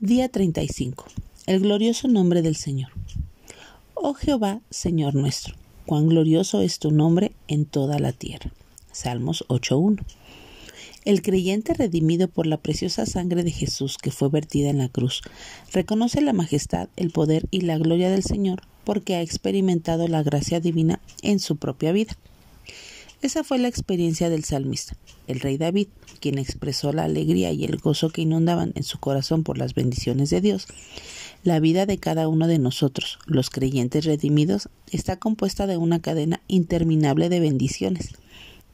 Día 35. El glorioso nombre del Señor. Oh Jehová, Señor nuestro, cuán glorioso es tu nombre en toda la tierra. Salmos 8.1. El creyente redimido por la preciosa sangre de Jesús que fue vertida en la cruz, reconoce la majestad, el poder y la gloria del Señor porque ha experimentado la gracia divina en su propia vida. Esa fue la experiencia del salmista, el rey David, quien expresó la alegría y el gozo que inundaban en su corazón por las bendiciones de Dios. La vida de cada uno de nosotros, los creyentes redimidos, está compuesta de una cadena interminable de bendiciones,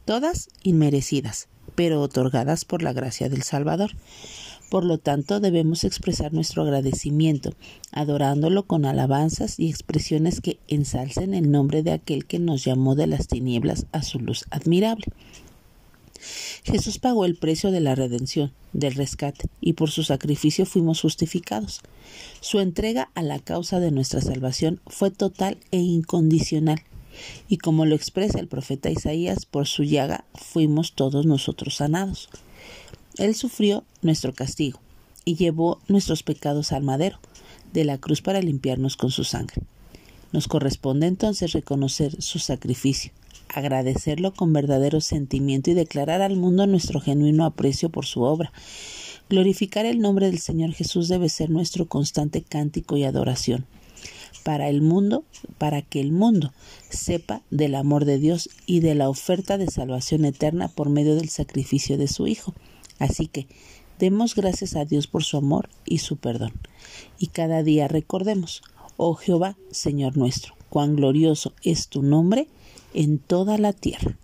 todas inmerecidas, pero otorgadas por la gracia del Salvador. Por lo tanto, debemos expresar nuestro agradecimiento, adorándolo con alabanzas y expresiones que ensalcen el nombre de aquel que nos llamó de las tinieblas a su luz admirable. Jesús pagó el precio de la redención, del rescate, y por su sacrificio fuimos justificados. Su entrega a la causa de nuestra salvación fue total e incondicional, y como lo expresa el profeta Isaías, por su llaga fuimos todos nosotros sanados. Él sufrió nuestro castigo y llevó nuestros pecados al madero de la cruz para limpiarnos con su sangre. Nos corresponde entonces reconocer su sacrificio, agradecerlo con verdadero sentimiento y declarar al mundo nuestro genuino aprecio por su obra. Glorificar el nombre del Señor Jesús debe ser nuestro constante cántico y adoración. Para el mundo, para que el mundo sepa del amor de Dios y de la oferta de salvación eterna por medio del sacrificio de su Hijo. Así que demos gracias a Dios por su amor y su perdón. Y cada día recordemos, oh Jehová, Señor nuestro, cuán glorioso es tu nombre en toda la tierra.